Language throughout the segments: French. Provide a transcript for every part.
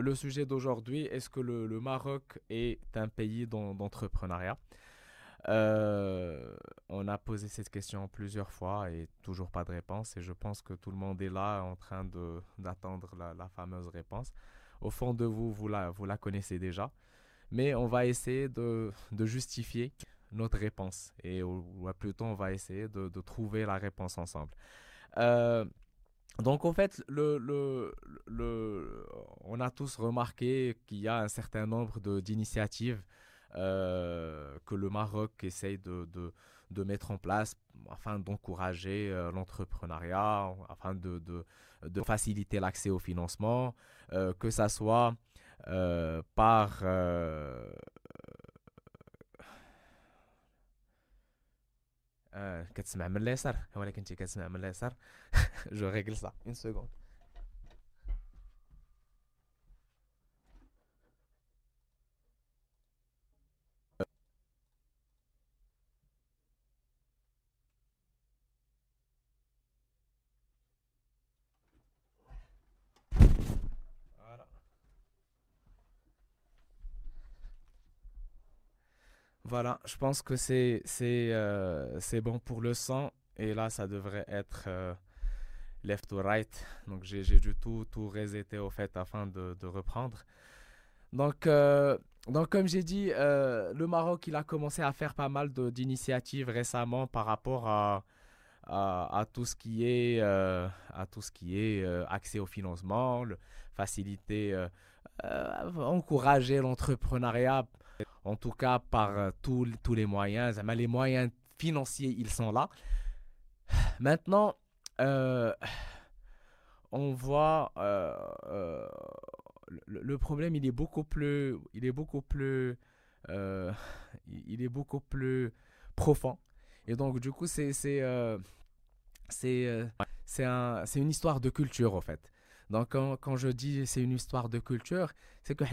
le, sujet d'aujourd'hui, est-ce que le, Maroc est un pays d'entrepreneuriat? Euh, On a posé cette question plusieurs fois et toujours pas de réponse. Et je pense que tout le monde est là en train d'attendre la, fameuse réponse. Au fond de vous, vous la, connaissez déjà. Mais on va essayer de, justifier notre réponse. Et ou, plutôt, on va essayer de, de trouver la réponse ensemble. Euh, donc en fait, le, le, on a tous remarqué qu'il y a un certain nombre d'initiatives euh, que le Maroc essaye de, de, de, mettre en place afin d'encourager euh, l'entrepreneuriat, afin de, de, faciliter l'accès au financement, euh, que ça soit par آه كتسمع من اليسار. ولكن انت كتسمع من اليسار جو ريغل سا. اون سكوند Voilà, je pense que c'est euh, c'est bon pour le sang et là ça devrait être euh, left to right. Donc j'ai dû tout tout au fait afin de, reprendre. Donc euh, donc comme j'ai dit, le Maroc il a commencé à faire pas mal d'initiatives récemment par rapport à à, tout ce qui est à tout ce qui est accès au financement, faciliter encourager l'entrepreneuriat en tout cas par euh, tous, tous les moyens. Les moyens financiers, ils sont là. Maintenant, euh, on voit euh, le, problème, il est beaucoup plus, il est beaucoup plus, il est beaucoup plus profond. Et donc, du coup, c'est c'est c'est c'est un, une histoire de culture, en fait. Donc, quand, quand je dis c'est une histoire de culture, c'est que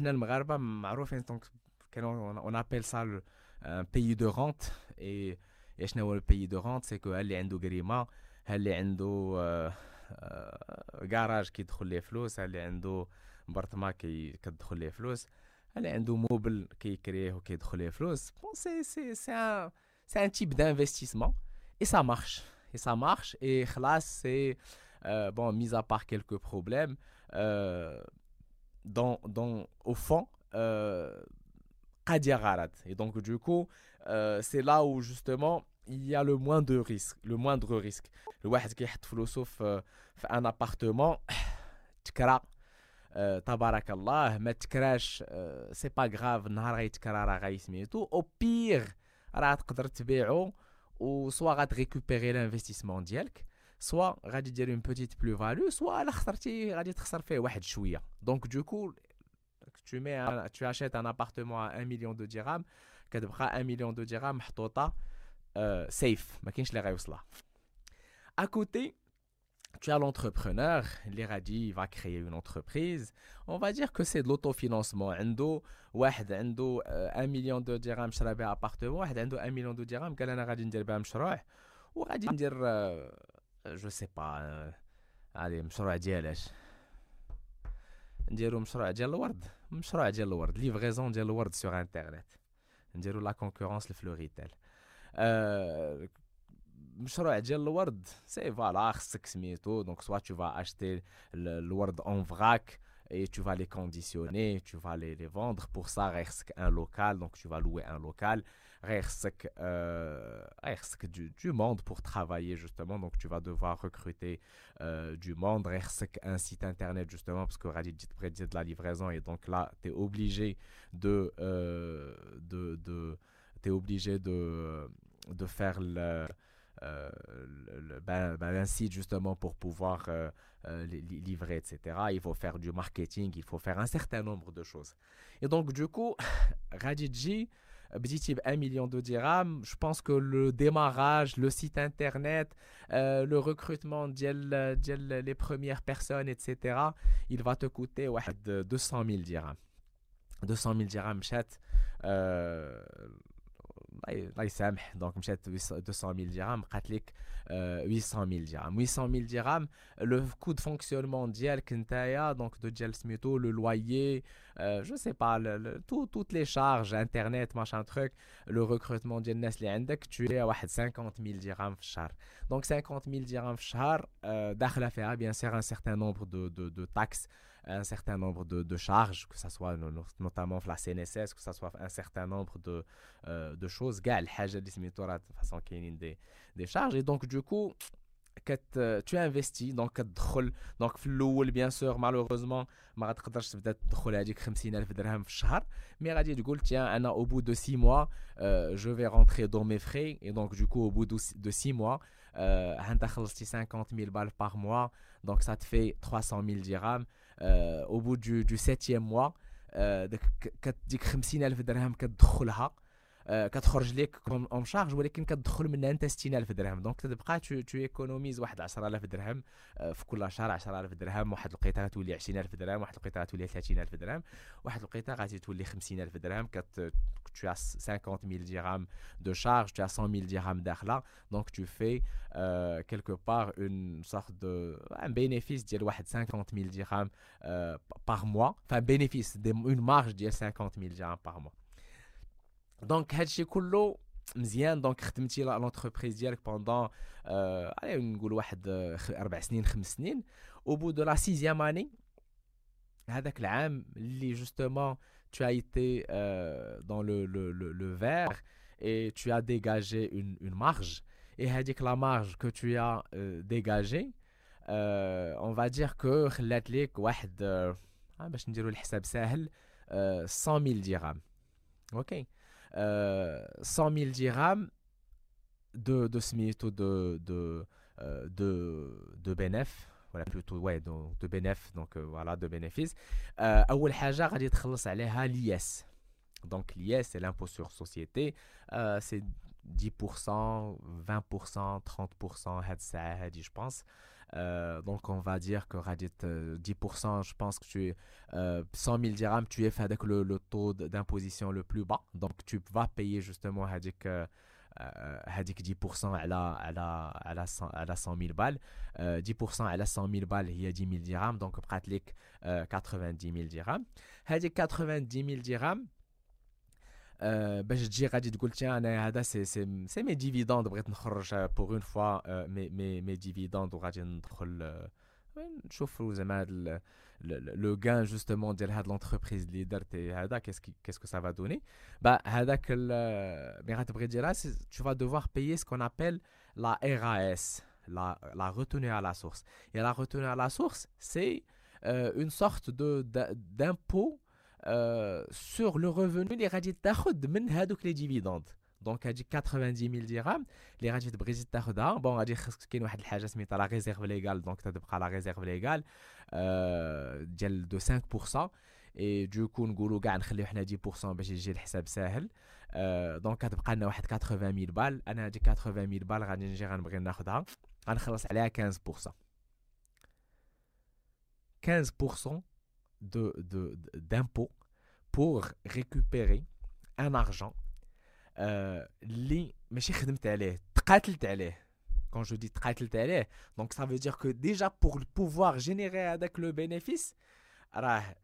on appelle ça le, un pays de rente et le pays de rente c'est que اللي عنده غريمه اللي عنده garage qui يدخل ليه فلوس اللي عنده برطمه كي كتدخل ليه فلوس اللي عنده موبل كيكريه وكيدخل ليه فلوس bon c'est c'est c'est un c'est un type d'investissement et ça marche et ça marche et خلاص c'est euh, bon mis à part quelques problèmes euh, dans dans au fond euh, et donc, du coup, euh, c'est là où justement il y a le moins de risque, le moindre risque. Le واحد كيحط فلوسه في في un appartement تكرا تبارك الله ما تكراش سي با غراف نهار غيتكرا راه غيسميتو او بيغ راه تقدر تبيعو و سوا غاتريكوبيري لانفستيسمون ديالك سوا غادي دير اون بوتيت بلو فالو سوا الا خسرتي غادي تخسر فيه واحد شويه دونك دوكو tu, mets tu achètes un appartement à 1 million de dirhams, كتبقى 1 million de dirhams محطوطة uh, safe, ما كاينش اللي غيوصلها. À côté, tu as l'entrepreneur, l'Iradi il va créer une entreprise. On va dire que c'est de l'autofinancement. عنده واحد عنده 1 million de dirhams شرا بها appartement, واحد عنده 1 million de dirhams قال انا غادي ندير بها مشروع وغادي ندير جو سي با هذه مشروع ديالاش نديرو مشروع ديال الورد مشروع ديال الورد ليفغيزون ديال الورد سوغ انترنت نديرو لا كونكورونس الفلوريتال أه مشروع ديال الورد سي فوالا خصك سميتو دونك سوا تو فا اشتي الورد اون فراك et tu vas les conditionner, tu vas les, les vendre. Pour ça, un local, donc tu vas louer un local. Euh, du, du monde pour travailler justement, donc tu vas devoir recruter euh, du monde. un site internet justement, parce que Radit dit de la livraison et donc là, tu es obligé de, euh, de, de, obligé de, de faire le euh, ben, ben, un site justement pour pouvoir euh, euh, livrer, etc. Il faut faire du marketing, il faut faire un certain nombre de choses. Et donc, du coup, Radiji, petit 1 million de dirhams, je pense que le démarrage, le site internet, le recrutement les premières personnes, etc., il va te coûter 200 000 dirhams. 200 000 dirhams, chat. الله يسامح دونك مشات 200 000 درهم بقات لك 800 000 dirhams. 800 000 dirhams, le coût de fonctionnement d'Yel Kintaya, donc de Djel Smito, le loyer, euh, je sais pas, le, tout, toutes les charges, Internet, machin truc, le recrutement d'Yel Nesli Indek, tu es à 50 000 dirhams char. Donc 50 000 dirhams char, euh, bien sûr, un certain nombre de, de, de taxes un certain nombre de, de, charges, que ce soit notamment la CNSS, que ce soit un certain nombre de, euh, de choses. de façon des, des charges. Et donc, du coup, tu investis donc donc bien sûr malheureusement ما غتقدرش تبدا تدخل هذيك 50000 درهم في الشهر مي غادي تقول tiens انا au bout de 6 mois euh, je vais rentrer dans mes frais et donc du coup au bout de 6 mois انت خلصتي 50 000 balles par mois donc ça te fait 300 000 dirhams آه، أو بو دو سيتيام موا آه، داك كتديك 50000 درهم كتدخلها. كتخرج لك اون شارج ولكن كتدخل منها انت 60000 درهم دونك تبقى تو ايكونوميز واحد 10000 درهم في كل شهر 10000 درهم واحد الوقيته غتولي 20000 درهم واحد الوقيته غتولي 30000 درهم واحد الوقيته غادي تولي 50000 درهم. كت tu as 50 000 dirhams de charge, tu as 100 000 dirhams d'arla, donc tu fais euh, quelque part une sorte de un bénéfice de 50 000 dirhams euh, par mois, enfin bénéfice, une marge de 50 000 dirhams par mois. Donc, هادشي كله مزيان دونك خدمتي l'entreprise ديالك pendant euh, allez نقول واحد 4 سنين 5 سنين au bout de la sixième année هذاك العام اللي justement tu as été euh, dans le, le, le, le vert et tu as dégagé une, une marge. Et que la marge que tu as euh, dégagée, euh, on va dire que خلات لك واحد باش نديرو الحساب ساهل 100 000 dirhams. OK. 100 000 dirhams de de سميتو de de de de bénéf voilà plutôt ouais donc de bénéfices donc euh, voilà de bénéfices euh, اول حاجه غادي تخلص عليها l'IS donc l'IS c'est l'impôt sur société euh, c'est 10% 20% 30% هاد الساعه هادي je pense euh, donc on va dire que radit 10% je pense que tu es euh, 100 000 dirhams tu es fait avec le, le taux d'imposition le plus bas donc tu vas payer justement هذيك هذيك 10% على على على على 100 000 balles 10% على 100 000 balles هي 10 000 درهم دونك بقات لك 90 000 درهم هذيك 90 000 درهم باش تجي غادي تقول تي انا هذا سي سي سي مي ديفيدوند بغيت نخرج بوغ اون فوا مي مي مي ديفيدوند وغادي ندخل نشوف زعما le, gain justement de l'entreprise leader qu'est-ce qu'est-ce que ça va donner bah tu vas devoir payer ce qu'on appelle la RAS la, la retenue à la source et la retenue à la source c'est euh, une sorte de d'impôt سور لو ريفوني اللي غادي تاخذ من هذوك لي ديفيدوند دونك هذيك 90 000 درهم اللي غادي تبغي تاخذها بون غادي خصك كاين واحد الحاجة سميتها لا ريزيرف ليغال دونك تتبقى لا ريزيرف ليغال ديال دو 5% اي دوكو نقولوا كاع نخليو حنا 10% باش يجي الحساب ساهل أه دونك كتبقى لنا واحد 80 بال أنا هذيك 80 بال غادي نجي غنبغي ناخذها غنخلص عليها 15% 15% de de d'impôt pour récupérer un argent اللي ماشي خدمت عليه تقاتلت عليه quand je dis télé, donc ça veut dire que déjà pour pouvoir générer avec le bénéfice,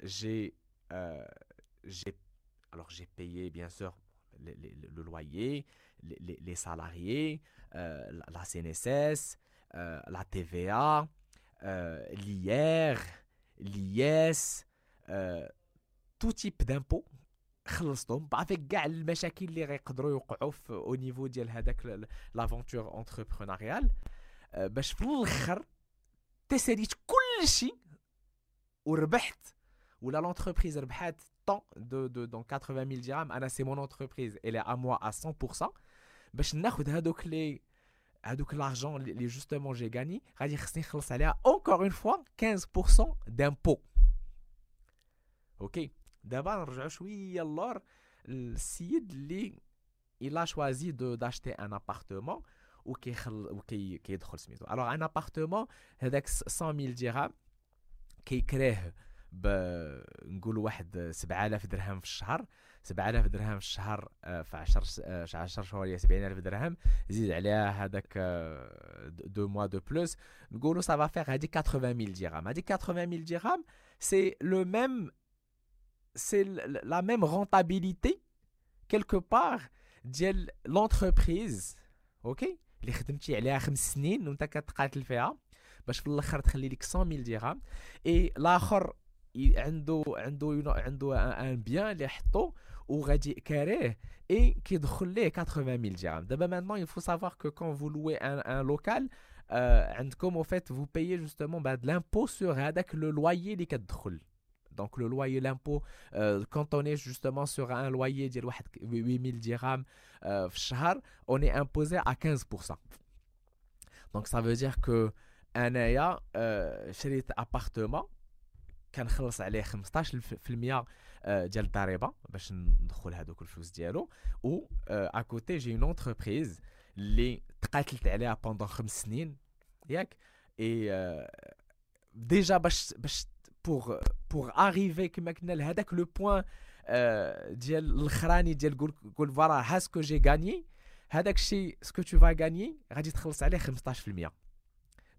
j'ai euh, alors j'ai payé bien sûr le, loyer, les, salariés, euh, la, CNSS, euh, la TVA, l'IR, l'IS, tout type d'impôts خلصتهم avec كاع المشاكل اللي غيقدروا يوقعوا في او نيفو ديال هذاك لافونتور انتربرونيال باش في الاخر تساليت كل شيء وربحت ولا لونتربريز ربحات طون دو دو دون 80000 درهم انا سي مون انتربريز الي ا موا ا 100% باش ناخذ هذوك لي هذوك لارجون اللي جوستومون جي غاني غادي خصني نخلص عليها اونكور اون فوا 15% دامبو اوكي دابا نرجعو شويه اللور السيد اللي الا شوازي دو داشتي ان ابارتمون وكيخل وكيدخل سميتو الوغ ان ابارتمون هذاك 100000 درهم كيكريه نقول واحد 7000 درهم في الشهر 7000 درهم في الشهر آه، في 10 في 10 شهور هي 70000 درهم زيد عليها هذاك دو موا دو بلوس. نقولوا سا فا فيغ هذيك 80000 درهم هذيك 80000 درهم سي لو ميم سي لا ميم رونتابيليتي كيلكو بار ديال لونتربريز أوكي اللي خدمتي عليها خمس سنين وانت كتقاتل فيها باش في الآخر تخلي لك 100000 درهم اي الآخر عنده عنده عنده ان بيان اللي حطو وغادي كاريه et كيدخل ليه 80000 درهم دابا maintenant il faut savoir que quand vous louez un, un local euh, عندكم au fait vous payez justement bah, de l'impôt sur هذاك le loyer اللي كتدخل donc le loyer l'impôt euh, quand on est justement sur un loyer ديال واحد 8000 درهم euh, في الشهر on est imposé à 15% donc ça veut dire que انايا euh, شريت ابارتمون كنخلص عليه 15% ديال الضريبه باش ندخل هذوك الفلوس ديالو. و ا كوتي جي اون اونتربريز اللي تقاتلت عليها بوندون خمس سنين ياك؟ اي ديجا باش باش بوغ بوغ اريفي كما قلنا لهذاك لو بوين ديال الاخراني ديال قول قول فوالا ها سكو جي غاني هذاك الشيء سكو تو فا غاني غادي تخلص عليه 15%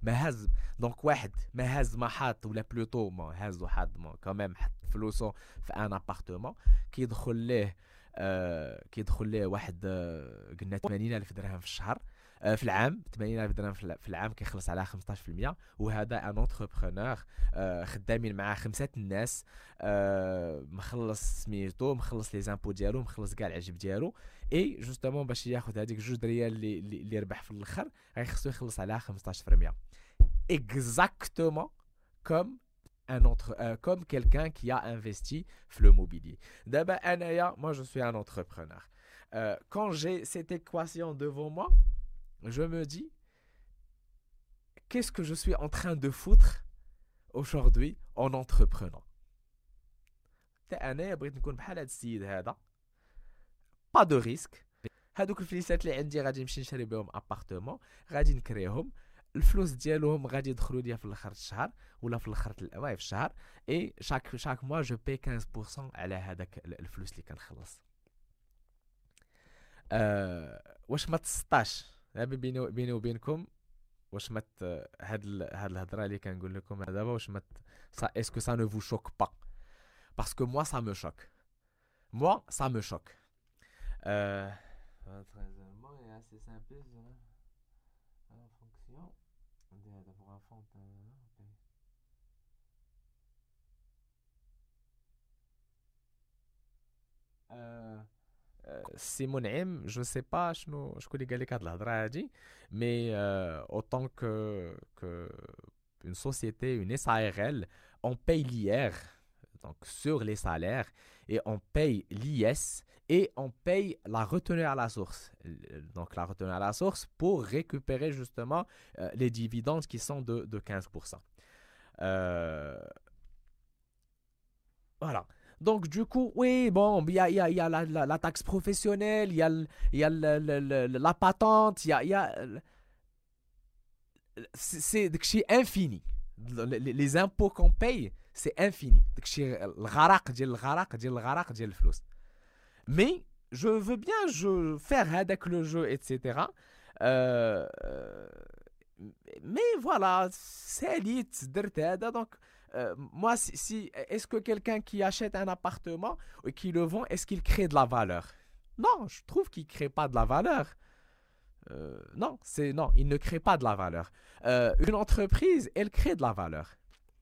ما هز دونك واحد ما هز ما حاط ولا بلوتو ما هز وحد ما كمان حط فلوسه في ان ابارتمون كيدخل ليه آه كيدخل ليه واحد آه قلنا 80 ألف درهم في الشهر. في العام 80 الف درهم في العام كيخلص على 15% وهذا ان اونتربرونور آه خدامين معاه خمسة الناس آه مخلص سميتو مخلص لي زامبو ديالو مخلص كاع العجب ديالو اي جوستومون باش ياخذ هذيك جوج ريال اللي, اللي ربح في الآخر غيخصو يخلص عليها 15% exactement comme un autre, euh, comme quelqu'un qui a investi le mobilier. D'abord, moi je suis un entrepreneur. Euh, quand j'ai cette équation devant moi, je me dis, qu'est-ce que je suis en train de foutre aujourd'hui en entreprenant? Pas de risque. هذوك الفليسات اللي عندي غادي نمشي نشري بهم ابارتمون غادي نكريهم الفلوس ديالهم غادي يدخلوا ليا في الآخر الشهر ولا في الآخر في الشهر اي شاك شاك موا جو بي 15% على هذاك الفلوس اللي كنخلص أه واش ما تسطاش بيني بيني وبينكم واش ما هاد هاد الهضره اللي كنقول لكم دابا واش ما اسكو سا نو فو شوك با باسكو موا سا مو شوك موا سا مو شوك euh, très assez simple en fonction d'avoir un fond سي منعم جو سي با شنو شكون اللي قال لك هاد الهضره هادي مي اوتون كو كو une société, une SARL, on paye l'IR, donc sur les salaires, et on paye l'IS, et on paye la retenue à la source. Donc la retenue à la source pour récupérer justement euh, les dividendes qui sont de, de 15%. Euh, voilà. Donc du coup, oui, bon, il y a, y a, y a la, la, taxe professionnelle, il y a, y a la patente, il y a... Y a c'est infini. Les, impôts qu'on paye, c'est infini. Mais je veux bien je faire avec le jeu, etc. Euh, mais voilà, c'est élite, donc euh, moi, si, est-ce que quelqu'un qui achète un appartement et qui le vend, est-ce qu'il crée de la valeur? Non, je trouve qu'il ne crée pas de la valeur. Euh, non, c'est non, il ne crée pas de la valeur. une entreprise, elle crée de la valeur.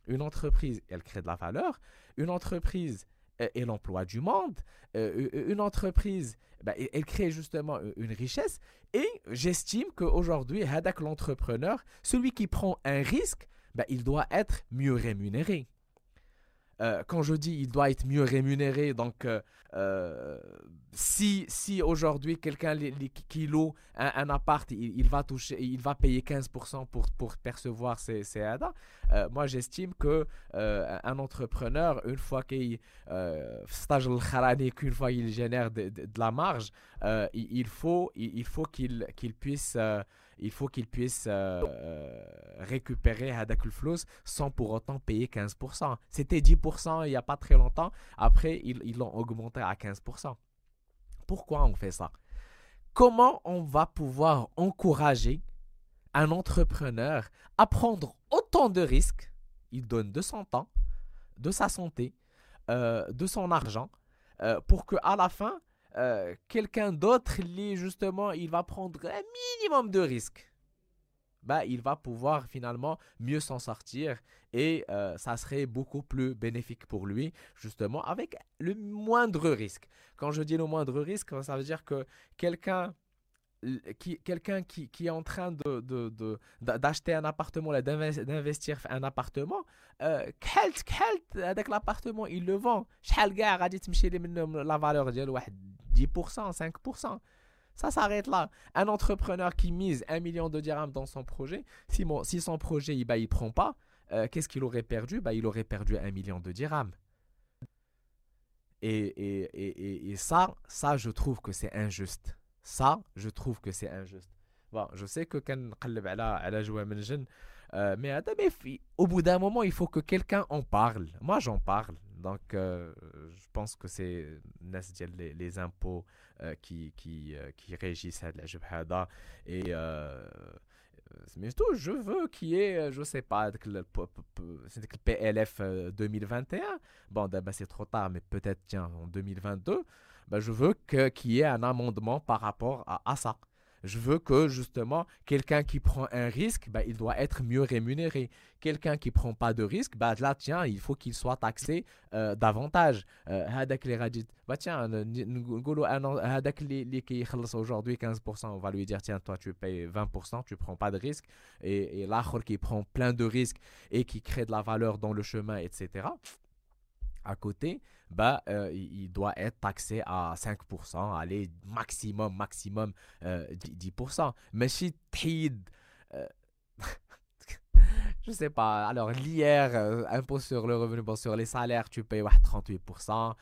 Une entreprise, elle crée de la valeur. Une entreprise, et l'emploi du monde. Euh, une entreprise, bah, elle crée justement une richesse. Et j'estime qu'aujourd'hui, l'entrepreneur, celui qui prend un risque, bah, il doit être mieux rémunéré. Euh, quand je dis il doit être mieux rémunéré, donc euh, euh, si, si aujourd'hui quelqu'un qui loue un, appart, il, va toucher, il va payer 15% pour, pour percevoir ses, ses moi j'estime que un entrepreneur, une fois qu'il stage qu'une fois il génère de, de, la marge, il, faut il, faut qu'il qu'il puisse il faut qu'il puisse euh, euh, récupérer Hadak flux sans pour autant payer 15%. C'était 10% il n'y a pas très longtemps. Après, ils l'ont augmenté à 15%. Pourquoi on fait ça? Comment on va pouvoir encourager un entrepreneur à prendre autant de risques? Il donne de son temps, de sa santé, euh, de son argent, pour qu'à la fin, euh, quelqu'un d'autre, justement, il va prendre un minimum de risques. Bah, il va pouvoir finalement mieux s'en sortir et euh, ça serait beaucoup plus bénéfique pour lui, justement, avec le moindre risque. Quand je dis le moindre risque, ça veut dire que quelqu'un qui, quelqu'un qui, qui, est en train de, de, d'acheter un appartement, d'investir un appartement, euh, avec l'appartement, il le vend. La valeur de 10%, 5%. Ça s'arrête là. Un entrepreneur qui mise un million de dirhams dans son projet, si, si son projet il, bah, il prend pas, euh, qu'est-ce qu'il aurait perdu? Bah, Il aurait perdu un million de dirhams. Et, et, et, et, ça, ça, je trouve que c'est injuste. Ça, je trouve que c'est injuste. Bon, je sais que quand on a joué euh, mais au bout d'un moment, il faut que quelqu'un en parle. Moi, j'en parle. Donc, euh, je pense que c'est les, les impôts euh, qui, qui, euh, qui régissent la jubhada. Et mais tout, je veux qu'il y ait, je sais pas, le, PLF 2021. Bon, c'est trop tard, mais peut-être, tiens, en 2022, bah, je veux qu'il y ait un amendement par rapport à, ça. Je veux que justement, quelqu'un qui prend un risque, bah, il doit être mieux rémunéré. Quelqu'un qui prend pas de risque, bah, là, tiens, il faut qu'il soit taxé euh, davantage. Euh, bah, tiens, aujourd'hui 15%, on va lui dire, tiens, toi, tu payes 20%, tu prends pas de risque. Et, et qui prend plein de risques et qui crée de la valeur dans le chemin, etc. À côté, bah, euh, il doit être taxé à 5%, allez, maximum, maximum 10%. Euh, Mais si euh, je sais pas, alors l'IR, impôt sur le revenu, bon, sur les salaires, tu payes 38%,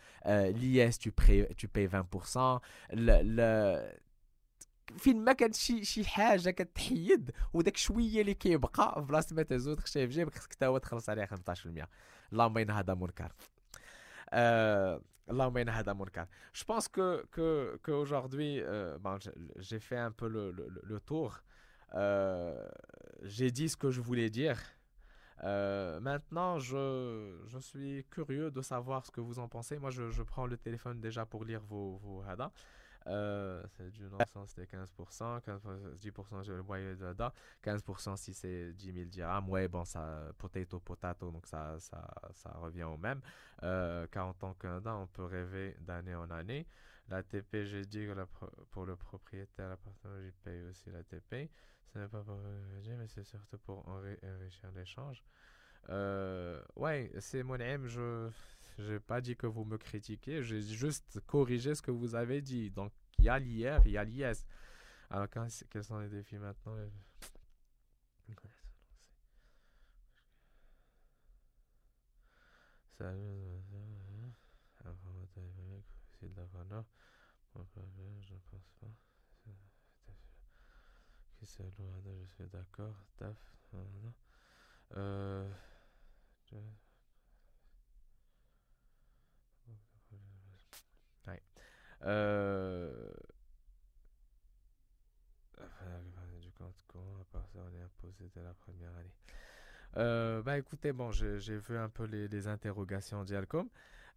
l'IS, tu, tu payes 20%, le, le فين ما كانت شي شي حاجه كتحيد وداك شويه اللي كيبقى في بلاصه ما تزود خشيه في جيبك خصك تا هو تخلص عليه 15% اللهم ان هذا منكر euh, je pense que, que, qu'aujourd'hui, euh, j'ai fait un peu le, le, tour. Euh, j'ai dit ce que je voulais dire. Maintenant, je, je, suis curieux de savoir ce que vous en pensez. Moi, je, je prends le téléphone déjà pour lire vos, vos hadas. Euh, c'est du non-sens, c'était 15%, 15 10% je le voyais dedans, 15% si c'est 10 000 dirhams, ouais, bon, ça, potato, potato, donc ça, ça, ça revient au même. Euh, car en tant qu'un on peut rêver d'année en année. La TP, j'ai dit que pour le propriétaire, l'appartement, j'y paye aussi la TP. Ce n'est pas pour mais c'est surtout pour enrichir l'échange. Euh, ouais, c'est mon aime, je j'ai pas dit que vous me critiquez, j'ai juste corrigé ce que vous avez dit. Donc, il y a l'IR, il y a l'IS. Alors, quels sont les défis maintenant? Je pense pas. Je suis d'accord. Taf. Euh. Euh... Du compte à part ça on est imposé dès la première année? Euh, bah écoutez, bon, j'ai vu un peu les, les interrogations d'Yalcom.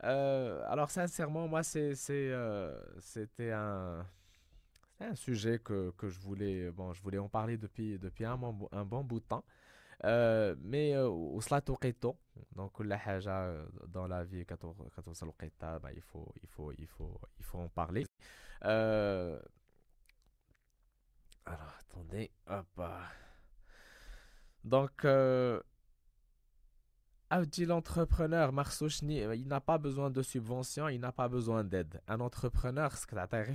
Euh, alors sincèrement, moi, c'était euh, un, un sujet que, que, je voulais, bon, je voulais en parler depuis, depuis un, un bon bout de temps. Euh, mais au وقيته donc كل حاجه dans la vie كتوصل وقيتها bah, il faut il faut il faut il faut en parler euh, alors attendez hop donc euh, dit l'entrepreneur Marsouchni il n'a pas besoin de subvention il n'a pas besoin d'aide un entrepreneur ce que تعطيه غير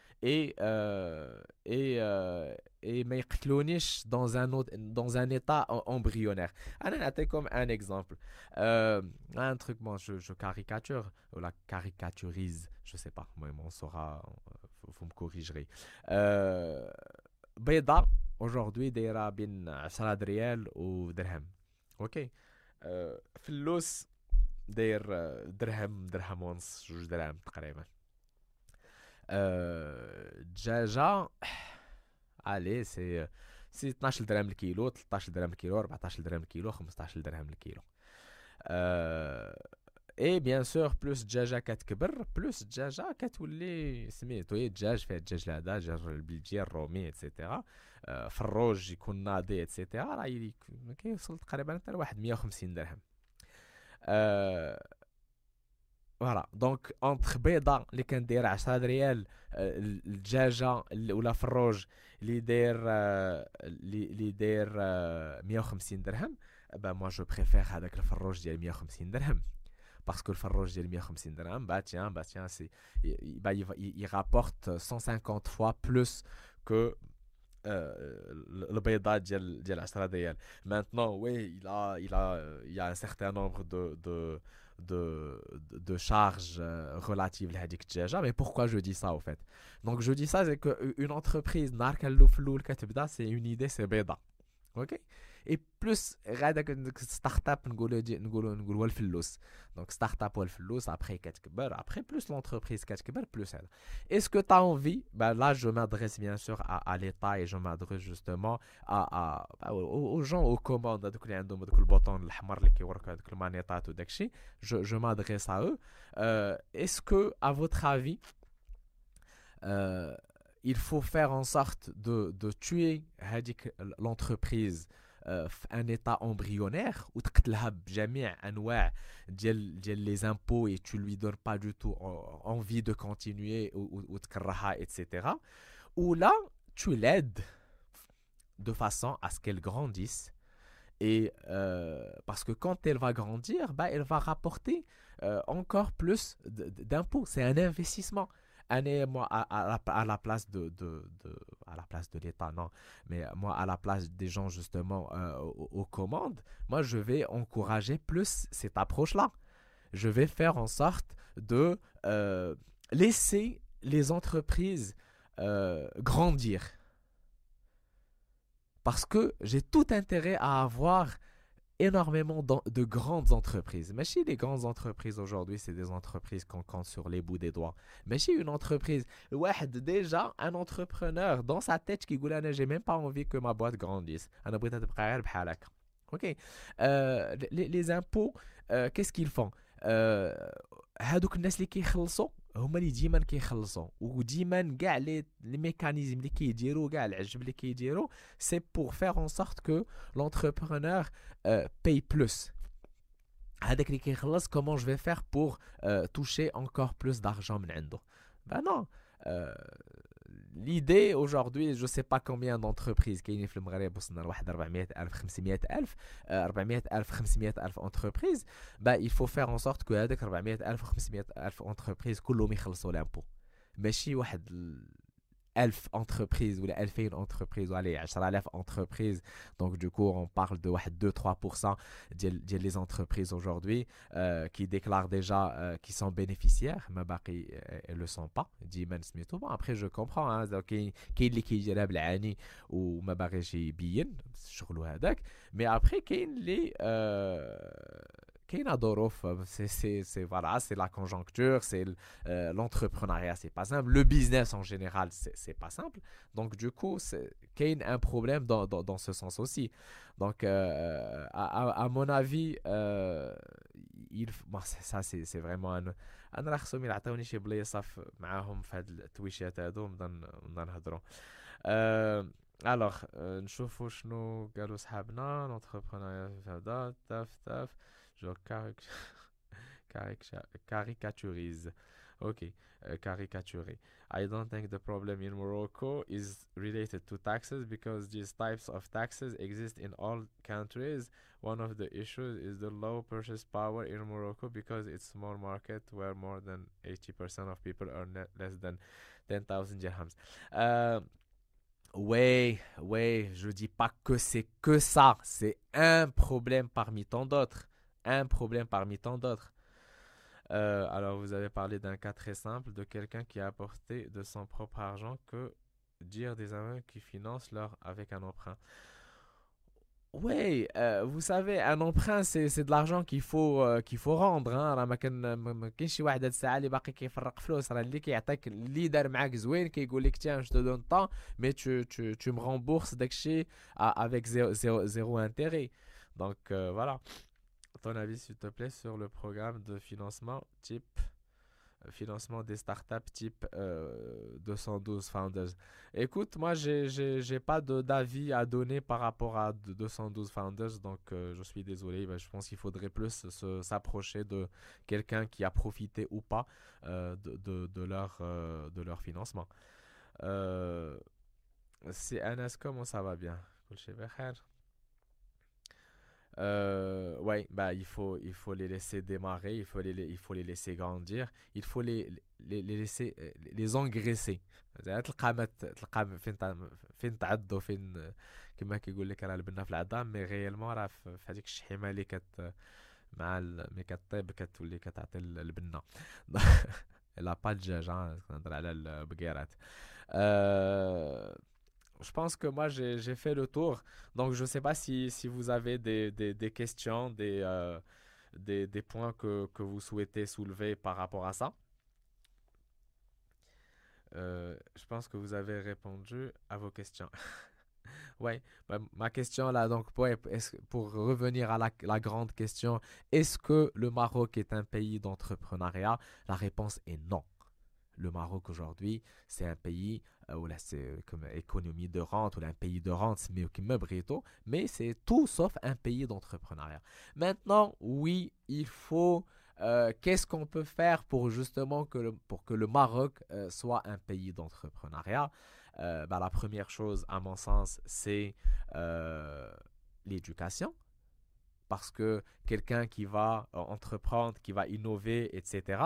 نخدم على خاطري اي اي اي ما يقتلونيش dans un autre dans un état embryonnaire انا نعطيكم un exemple euh, un truc bon je, je caricature ou la caricaturise je sais pas moi on saura vous me corrigerez euh, بيضة aujourd'hui دايره بين 10 ريال ودرهم اوكي فلوس داير درهم درهم ونص جوج دراهم تقريبا الدجاجه الي سي سي 12 درهم الكيلو 13 درهم الكيلو 14 درهم الكيلو 15 درهم الكيلو اي بيان سور بلوس الدجاجه كتكبر بلوس الدجاجه كتولي سميتو هي الدجاج فيها الدجاج الهذا الدجاج البلجي الرومي اتسيتيرا فروج يكون ناضي اتسيتيرا راه كيوصل تقريبا حتى لواحد 150 درهم فوالا دونك اونتخ بيضه اللي كندير 10 ريال الدجاجه ولا فروج اللي داير اللي داير 150 درهم با موا جو بريفير هذاك الفروج ديال 150 درهم باسكو الفروج ديال 150 درهم با تيان با تيان سي با ي رابورت 150 فوا بلوس كو البيضات ديال ديال 10 ريال maintenant oui il a il a il y a un certain nombre de de de, de charges euh, relatives à la Mais pourquoi je dis ça au fait? Donc je dis ça, c'est qu'une entreprise, c'est une idée, c'est bêta. Ok? et plus غادك ستارت اب نقولوا نقولوا نقولوا الفلوس دونك ستارت اب والفلوس après كتكبر après plus l'entreprise كتكبر plus elle est-ce que tu as envie ben là je m'adresse bien sûr à, à l'état et je m'adresse justement à, à, aux gens aux commandes هذوك اللي عندهم هذوك البوطون الاحمر اللي كيوركوا هذوك المانيطات وداك الشيء je, je m'adresse à eux euh, est-ce que à votre avis euh, il faut faire en sorte de, de tuer l'entreprise في euh, un état embryonnaire ou les impôts et tu lui donnes pas du tout envie de continuer ou etc ou là tu l'aides de façon à ce qu'elle grandisse et euh, parce que quand elle va grandir bah, elle va rapporter euh, encore plus d'impôts. C'est un investissement moi, à, la place de l'État, non, mais moi, à la place des gens justement euh, aux, commandes, moi, je vais encourager plus cette approche-là. Je vais faire en sorte de euh, laisser les entreprises euh, grandir. Parce que j'ai tout intérêt à avoir énormément de grandes entreprises. Mais chez les grandes entreprises aujourd'hui, c'est des entreprises qu'on compte sur les bouts des doigts. Mais chez une entreprise, ouais, déjà, un entrepreneur dans sa tête qui dit j'ai même pas envie que ma boîte grandisse. Ok. Euh, les, les, impôts, euh, qu'est-ce qu'ils font? Euh, هما اللي ديما كيخلصوا وديما كاع لي لي ميكانيزم اللي كيديروا كاع العجب اللي كيديروا سي بور فير اون سورت كو لونتربرونور باي بلوس هذاك اللي كيخلص كومون جو في فير بور توشي انكور بلوس دارجون من عنده با نو l'idée aujourd'hui, je ne sais pas combien d'entreprises qui في المغرب وصلنا لواحد 400000 500000 400000 000 entreprises bah il faut faire en sorte que 400 000, 500 000 entreprises كلهم يخلصوا l'impôt Mais si 1000 entreprises ou les 1000 entreprises ou allez 10000 entreprises donc du coup on parle de 2 3% des entreprises aujourd'hui euh, qui déclarent déjà euh, qui sont bénéficiaires. Mais baqi ne le sont pas dit Smith. Bon après je comprends hein qui qui qui جرب العاني وما باغيش يبين الشغل هذاك mais après كاين اللي c'est voilà, c'est la conjoncture, c'est euh, l'entrepreneuriat, c'est pas simple. Le business en général, c'est pas simple. Donc du coup, il y a un problème dans, dans, dans, ce sens aussi. Donc euh, à, à, mon avis, euh, il, bon, ça c'est vraiment un انا راه خصهم يعطيوني شي بلايصه معاهم في هاد التويشات هادو نبدا نبدا نهضروا الوغ نشوفوا شنو قالوا صحابنا لونتربرونيا هذا تاف تاف je caricaturise. Ok, euh, caricaturé. I don't think the problem in Morocco is related to taxes because these types of taxes exist in all countries. One of the issues is the low purchase power in Morocco because it's small market where more than 80% of people earn less than 10,000 dirhams. Euh, ouais, ouais, je dis pas que c'est que ça. C'est un problème parmi tant d'autres. Un problème parmi tant d'autres. Euh, alors, vous avez parlé d'un cas très simple de quelqu'un qui a apporté de son propre argent que dire des amis qui financent leur avec un emprunt. Oui, euh, vous savez, un emprunt, c'est, c'est de l'argent qu'il faut, euh, qu'il faut rendre. Hein. راه ما كان ما كاينش شي واحد هاد الساعه اللي باقي كيفرق فلوس راه اللي كيعطيك اللي دار معاك زوين كيقول لك tiens je te donne tant mais tu, tu, tu me rembourses داكشي avec zéro, zéro, zéro intérêt. Donc euh, voilà ton avis, s'il te plaît, sur le programme de financement type euh, financement des startups type 212 euh, Founders. Écoute, moi, j'ai n'ai pas d'avis à donner par rapport à 212 Founders, donc euh, je suis désolé. je pense qu'il faudrait plus s'approcher de quelqu'un qui a profité ou pas de, de, leur, de leur financement. C'est Anas, comment ça va bien? euh, ouais, bah, il, faut, il faut les laisser démarrer, il faut les, il faut les laisser grandir, il faut les, les, les laisser les engraisser. تلقى تلقى فين فين تعضوا فين كما كيقول لك راه البنه في العظام مي ريالمون راه في هذيك الشحيمه اللي كت مع مي كطيب كتولي كتعطي البنه لا با الدجاج نهضر على البقيرات أه je pense que moi, j'ai fait le tour. Donc, je ne sais pas si, vous avez des, questions, des, euh, points que, vous souhaitez soulever par rapport à ça. Euh, je pense que vous avez répondu à vos questions. ouais, bah, ma question là, donc pour, revenir à la grande question, est-ce que le Maroc est un pays d'entrepreneuriat? La réponse est non. Le Maroc aujourd'hui, c'est un pays euh, où c'est comme économie de rente, ou un pays de rente, mais mais c'est tout sauf un pays d'entrepreneuriat. Maintenant, oui, il faut euh, qu'est-ce qu'on peut faire pour justement que le, pour que le Maroc euh, soit un pays d'entrepreneuriat? Bah, La première chose, à mon sens, c'est l'éducation. Parce que quelqu'un qui va entreprendre, qui va innover, etc.,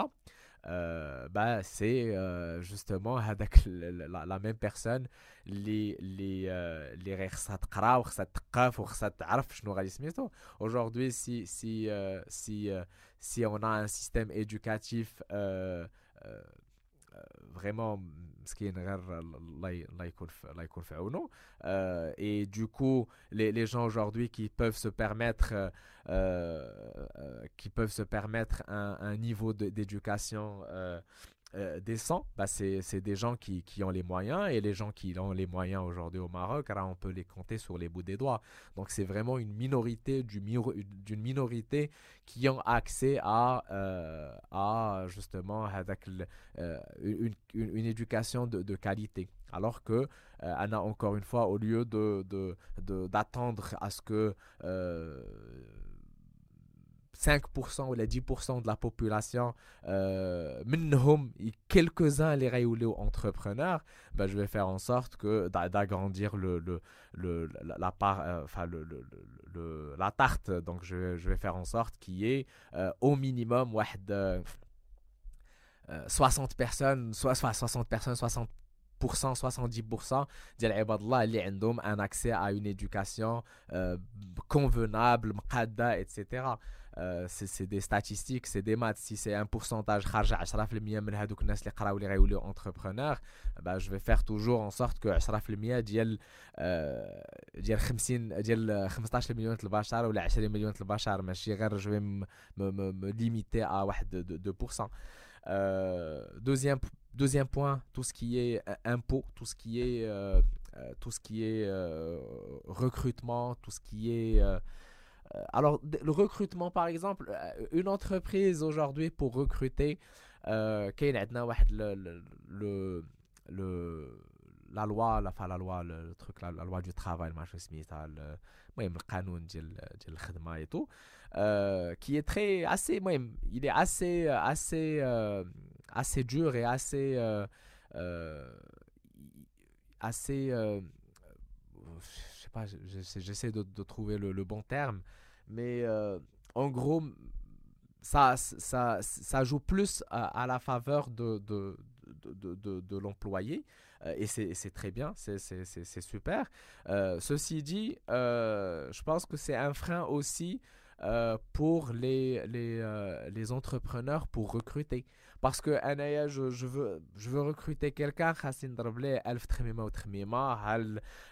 euh, bah, c'est euh, justement avec la, même personne les les euh, les aujourd'hui si si si si on a un système éducatif vraiment et du coup les, les gens aujourd'hui qui peuvent se permettre euh, euh, qui peuvent se permettre un, un niveau d'éducation euh, euh, décent, bah c'est des gens qui, qui, ont les moyens et les gens qui ont les moyens aujourd'hui au Maroc, alors on peut les compter sur les bouts des doigts. Donc c'est vraiment une minorité d'une minorité qui ont accès à, euh, à justement euh, une, une, éducation de, de, qualité. Alors que, Anna, encore une fois, au lieu d'attendre de, de, à ce que 5% ou les 10% de la population, euh, quelques-uns les réouler entrepreneurs, ben, je vais faire en sorte que d'agrandir le, le, le, la, part, euh, enfin, le, le, la tarte. Donc, je, je, vais faire en sorte qu'il y ait euh, au minimum 60 euh, personnes, soit, soit 60 personnes, 60 70% ديال عباد الله اللي عندهم un accès à une éducation euh, convenable مقاده etc euh, c'est des statistiques, c'est des maths. Si c'est un pourcentage خارج 10% من هذوك الناس اللي قراو اللي غيوليو entrepreneur, bah, je vais faire toujours en sorte que 10% ديال ديال 50 ديال 15 مليون البشر ولا 20 مليون البشر ماشي غير جو me limiter à واحد 2%. Euh, deuxième deuxième point, tout ce qui est impôt, tout ce qui est euh, tout ce qui est recrutement, tout ce qui est euh, alors, le recrutement, par exemple, euh, une entreprise aujourd'hui pour recruter, euh, le, le, le, la loi, la, la loi, le, truc, la, loi du travail, le, et tout, qui est très, assez, il est assez, assez, assez dur et assez assez je sais pas j'essaie de, trouver le, bon terme mais en gros ça, ça, ça joue plus à, la faveur de, de, de, de l'employé. Euh, et c'est très bien, c'est super. Euh, ceci dit, euh, je pense que c'est un frein aussi euh, pour les, les, euh, les, entrepreneurs pour recruter. Parce que je, je, veux, je veux recruter quelqu'un, Hassin Drablé, Tremima ou Tremima,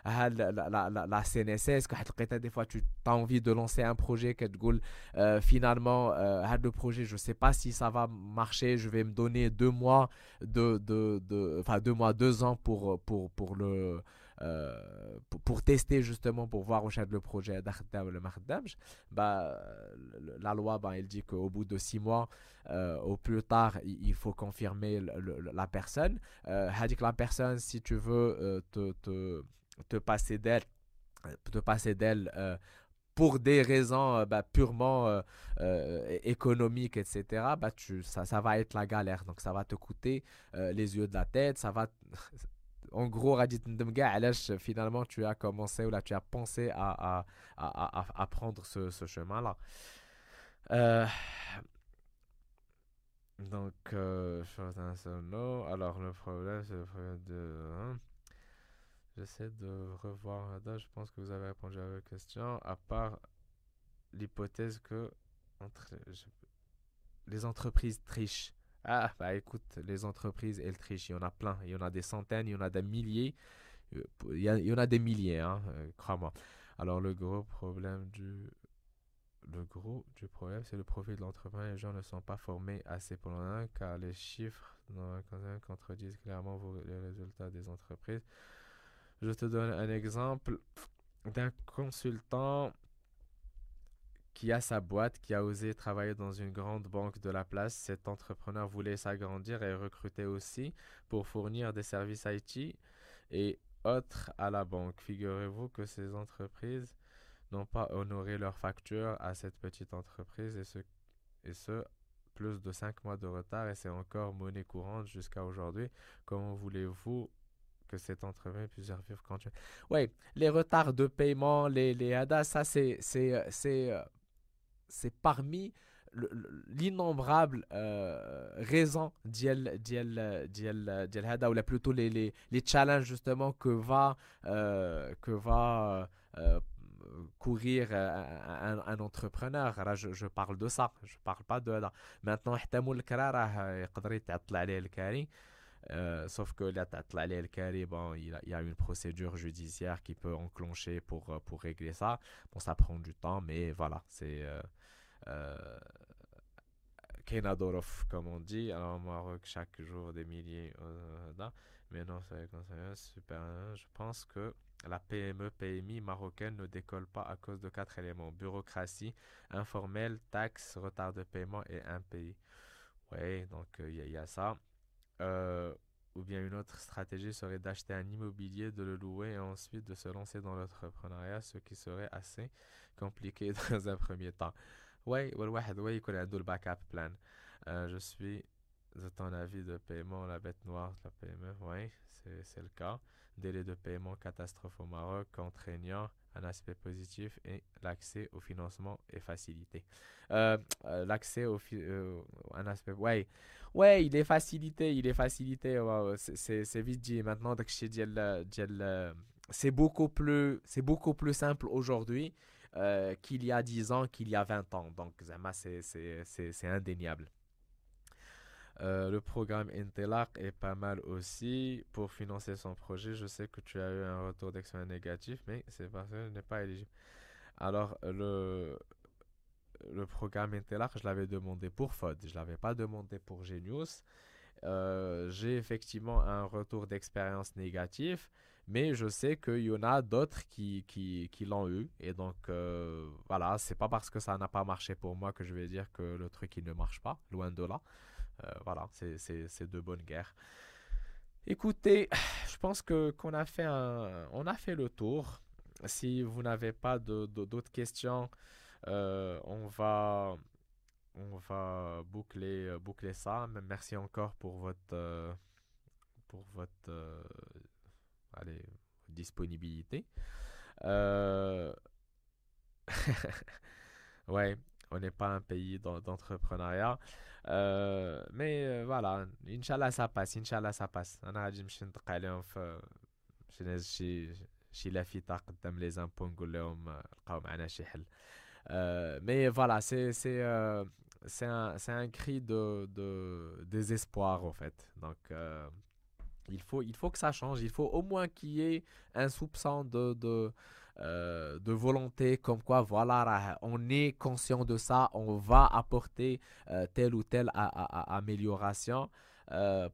la CNSS, des fois tu as envie de lancer un projet, euh, finalement, euh, le projet, je ne sais pas si ça va marcher, je vais me donner deux mois, de, de, de, enfin deux mois, deux ans pour, pour, pour le euh, pour, tester justement, pour voir au le projet le bah, la loi, bah, elle dit qu'au bout de six mois, euh, au plus tard, il faut confirmer la personne. Euh, la personne, si tu veux euh, te, te, te, passer d'elle, te passer d'elle pour des raisons bah, purement économiques, etc., bah, tu, ça, ça va être la galère. Donc, ça va te coûter les yeux de la tête, ça va, en gros, finalement, tu as commencé ou là, tu as pensé à, à, à, à prendre ce, ce chemin-là. Euh, donc, euh, alors le problème, c'est le problème de. Hein. J'essaie de revoir. Je pense que vous avez répondu à la question. À part l'hypothèse que entre, les entreprises trichent. Ah, bah écoute, les entreprises, elles trichent. Il y en a plein. Il y en a des centaines, il y en a des milliers. Euh, il y, en a des milliers, hein, euh, crois-moi. Alors, le gros problème du. Le gros problème, c'est le profit de l'entreprise. Les gens ne sont pas formés assez pour l'un, car les chiffres contredisent clairement les résultats des entreprises. Je te donne un exemple d'un consultant qui a sa boîte, qui a osé travailler dans une grande banque de la place. Cet entrepreneur voulait s'agrandir et recruter aussi pour fournir des services IT et autres à la banque. Figurez-vous que ces entreprises n'ont pas honoré leurs factures à cette petite entreprise et ce, et ce plus de 5 mois de retard et c'est encore monnaie courante jusqu'à aujourd'hui. Comment voulez-vous que cette entreprise puisse survivre quand tu... Oui, les retards de paiement, les, les ADA, ça c'est euh, c'est parmi l'innombrable euh, raison d'Yel ou plutôt les, les, les, challenges justement que va, euh, que va euh, courir un, entrepreneur. Là, je, je, parle de ça. Je parle pas de là maintenant euh, sauf que là, bon, il, y a une procédure judiciaire qui peut enclencher pour, pour régler ça. Bon, ça prend du temps, mais voilà, c'est euh, Kenadorov, comme on dit. Alors, au Maroc, chaque jour, des milliers. Euh, mais non, c'est super. Hein. Je pense que la PME, PMI marocaine ne décolle pas à cause de quatre éléments bureaucratie, informel, taxes, retard de paiement et un pays. Oui, donc il y, y, a ça. ou bien une autre stratégie serait d'acheter un immobilier, de le louer et ensuite de se lancer dans l'entrepreneuriat, ce qui serait assez compliqué dans un premier temps. Oui, والواحد ouais, يكون عنده backup plan. Euh, je suis de ton avis de paiement la bête noire de la PME. Oui, c'est le cas. Délai de paiement catastrophe au Maroc, contraignant, un aspect positif et l'accès au financement est facilité. Euh, euh, l'accès au un aspect ouais ouais il est facilité il est facilité c'est vite dit maintenant c'est beaucoup plus c'est beaucoup plus simple aujourd'hui euh, qu'il y a 10 ans, qu'il y a 20 ans. Donc, c'est indéniable. Euh, le programme Intelac est pas mal aussi pour financer son projet. Je sais que tu as eu un retour d'expérience négatif, mais c'est parce que n'ai pas éligible. Alors, le, le programme Intelac, je l'avais demandé pour FOD. Je ne l'avais pas demandé pour Genius. Euh, j'ai effectivement un retour d'expérience négatif. Mais je sais qu'il y en a d'autres qui, qui, l'ont eu. Et donc, euh, voilà, c'est pas parce que ça n'a pas marché pour moi que je vais dire que le truc il ne marche pas. Loin de là. Euh, voilà, c'est de bonne guerre. Écoutez, je pense que qu'on a fait un, on a fait le tour. Si vous n'avez pas d'autres questions, euh, on va on va boucler, boucler ça. Merci encore pour votre, pour votre allez, disponibilité. ouais, on n'est pas un pays d'entrepreneuriat. Euh, mais euh, voilà, Inch'Allah ça passe, Inch'Allah ça passe. أنا غادي نمشي ندق عليهم في شي ناس شي شي لافته قدام لي زامبو نقول لهم لقاو معنا شي حل. mais voilà, c'est c'est euh, c'est un c'est un cri de de désespoir en fait. Donc il faut il faut que ça change, il faut au moins qu'il y ait un soupçon de euh, volonté comme quoi voilà on est conscient de ça on va apporter euh, telle ou telle amélioration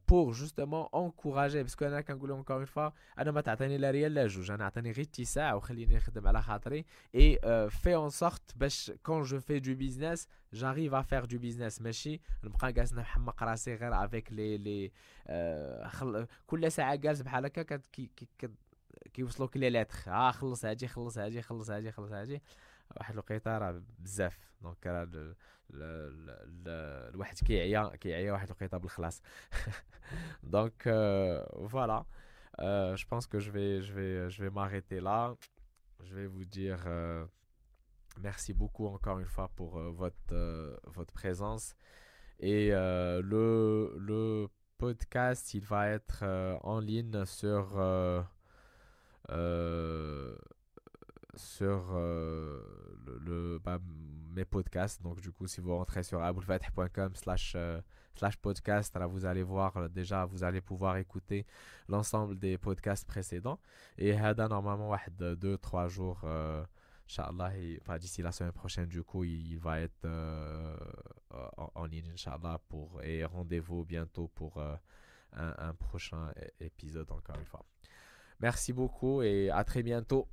بور جوستومون انكوراجي باسكو أنا كنقول لهم اونكور فوا أنا ما تعطيني لا ريال لا جوج. أنا عطيني غير اتساع وخليني نخدم على خاطري. اي في اون سورت باش كون جو في دو بيزنس جاريف ا فير دو بيزنس ماشي؟ نبقى جالس نحمق راسي غير افيك لي لي آه خل... كل ساعة جالس بحال هكا كت... كي... كي... كيوصلوك لي لاتخ آه خلص هاجي خلص هاجي خلص هاجي خلص هاجي واحد الوقيته راه بزاف. دونك راه euh، الواحد كيعيا كيعيا واحد الوقيته بالخلاص دونك فوالا je pense que je vais je vais je vais m'arrêter là je vais vous dire euh, merci beaucoup encore une fois pour euh, votre euh, votre présence et le le podcast il va être en ligne sur euh, sur euh, le, bah, mes podcasts. Donc, du coup, si vous rentrez sur aboulfatih.com slash euh, slash podcast, là, vous allez voir déjà, vous allez pouvoir écouter l'ensemble des podcasts précédents. Et Hada, normalement, 2-3 jours, Inch'Allah, d'ici la semaine prochaine, du coup, il, va être en, ligne, Inch'Allah, pour, et rendez-vous bientôt pour un prochain épisode, encore une fois. Merci beaucoup et à très bientôt.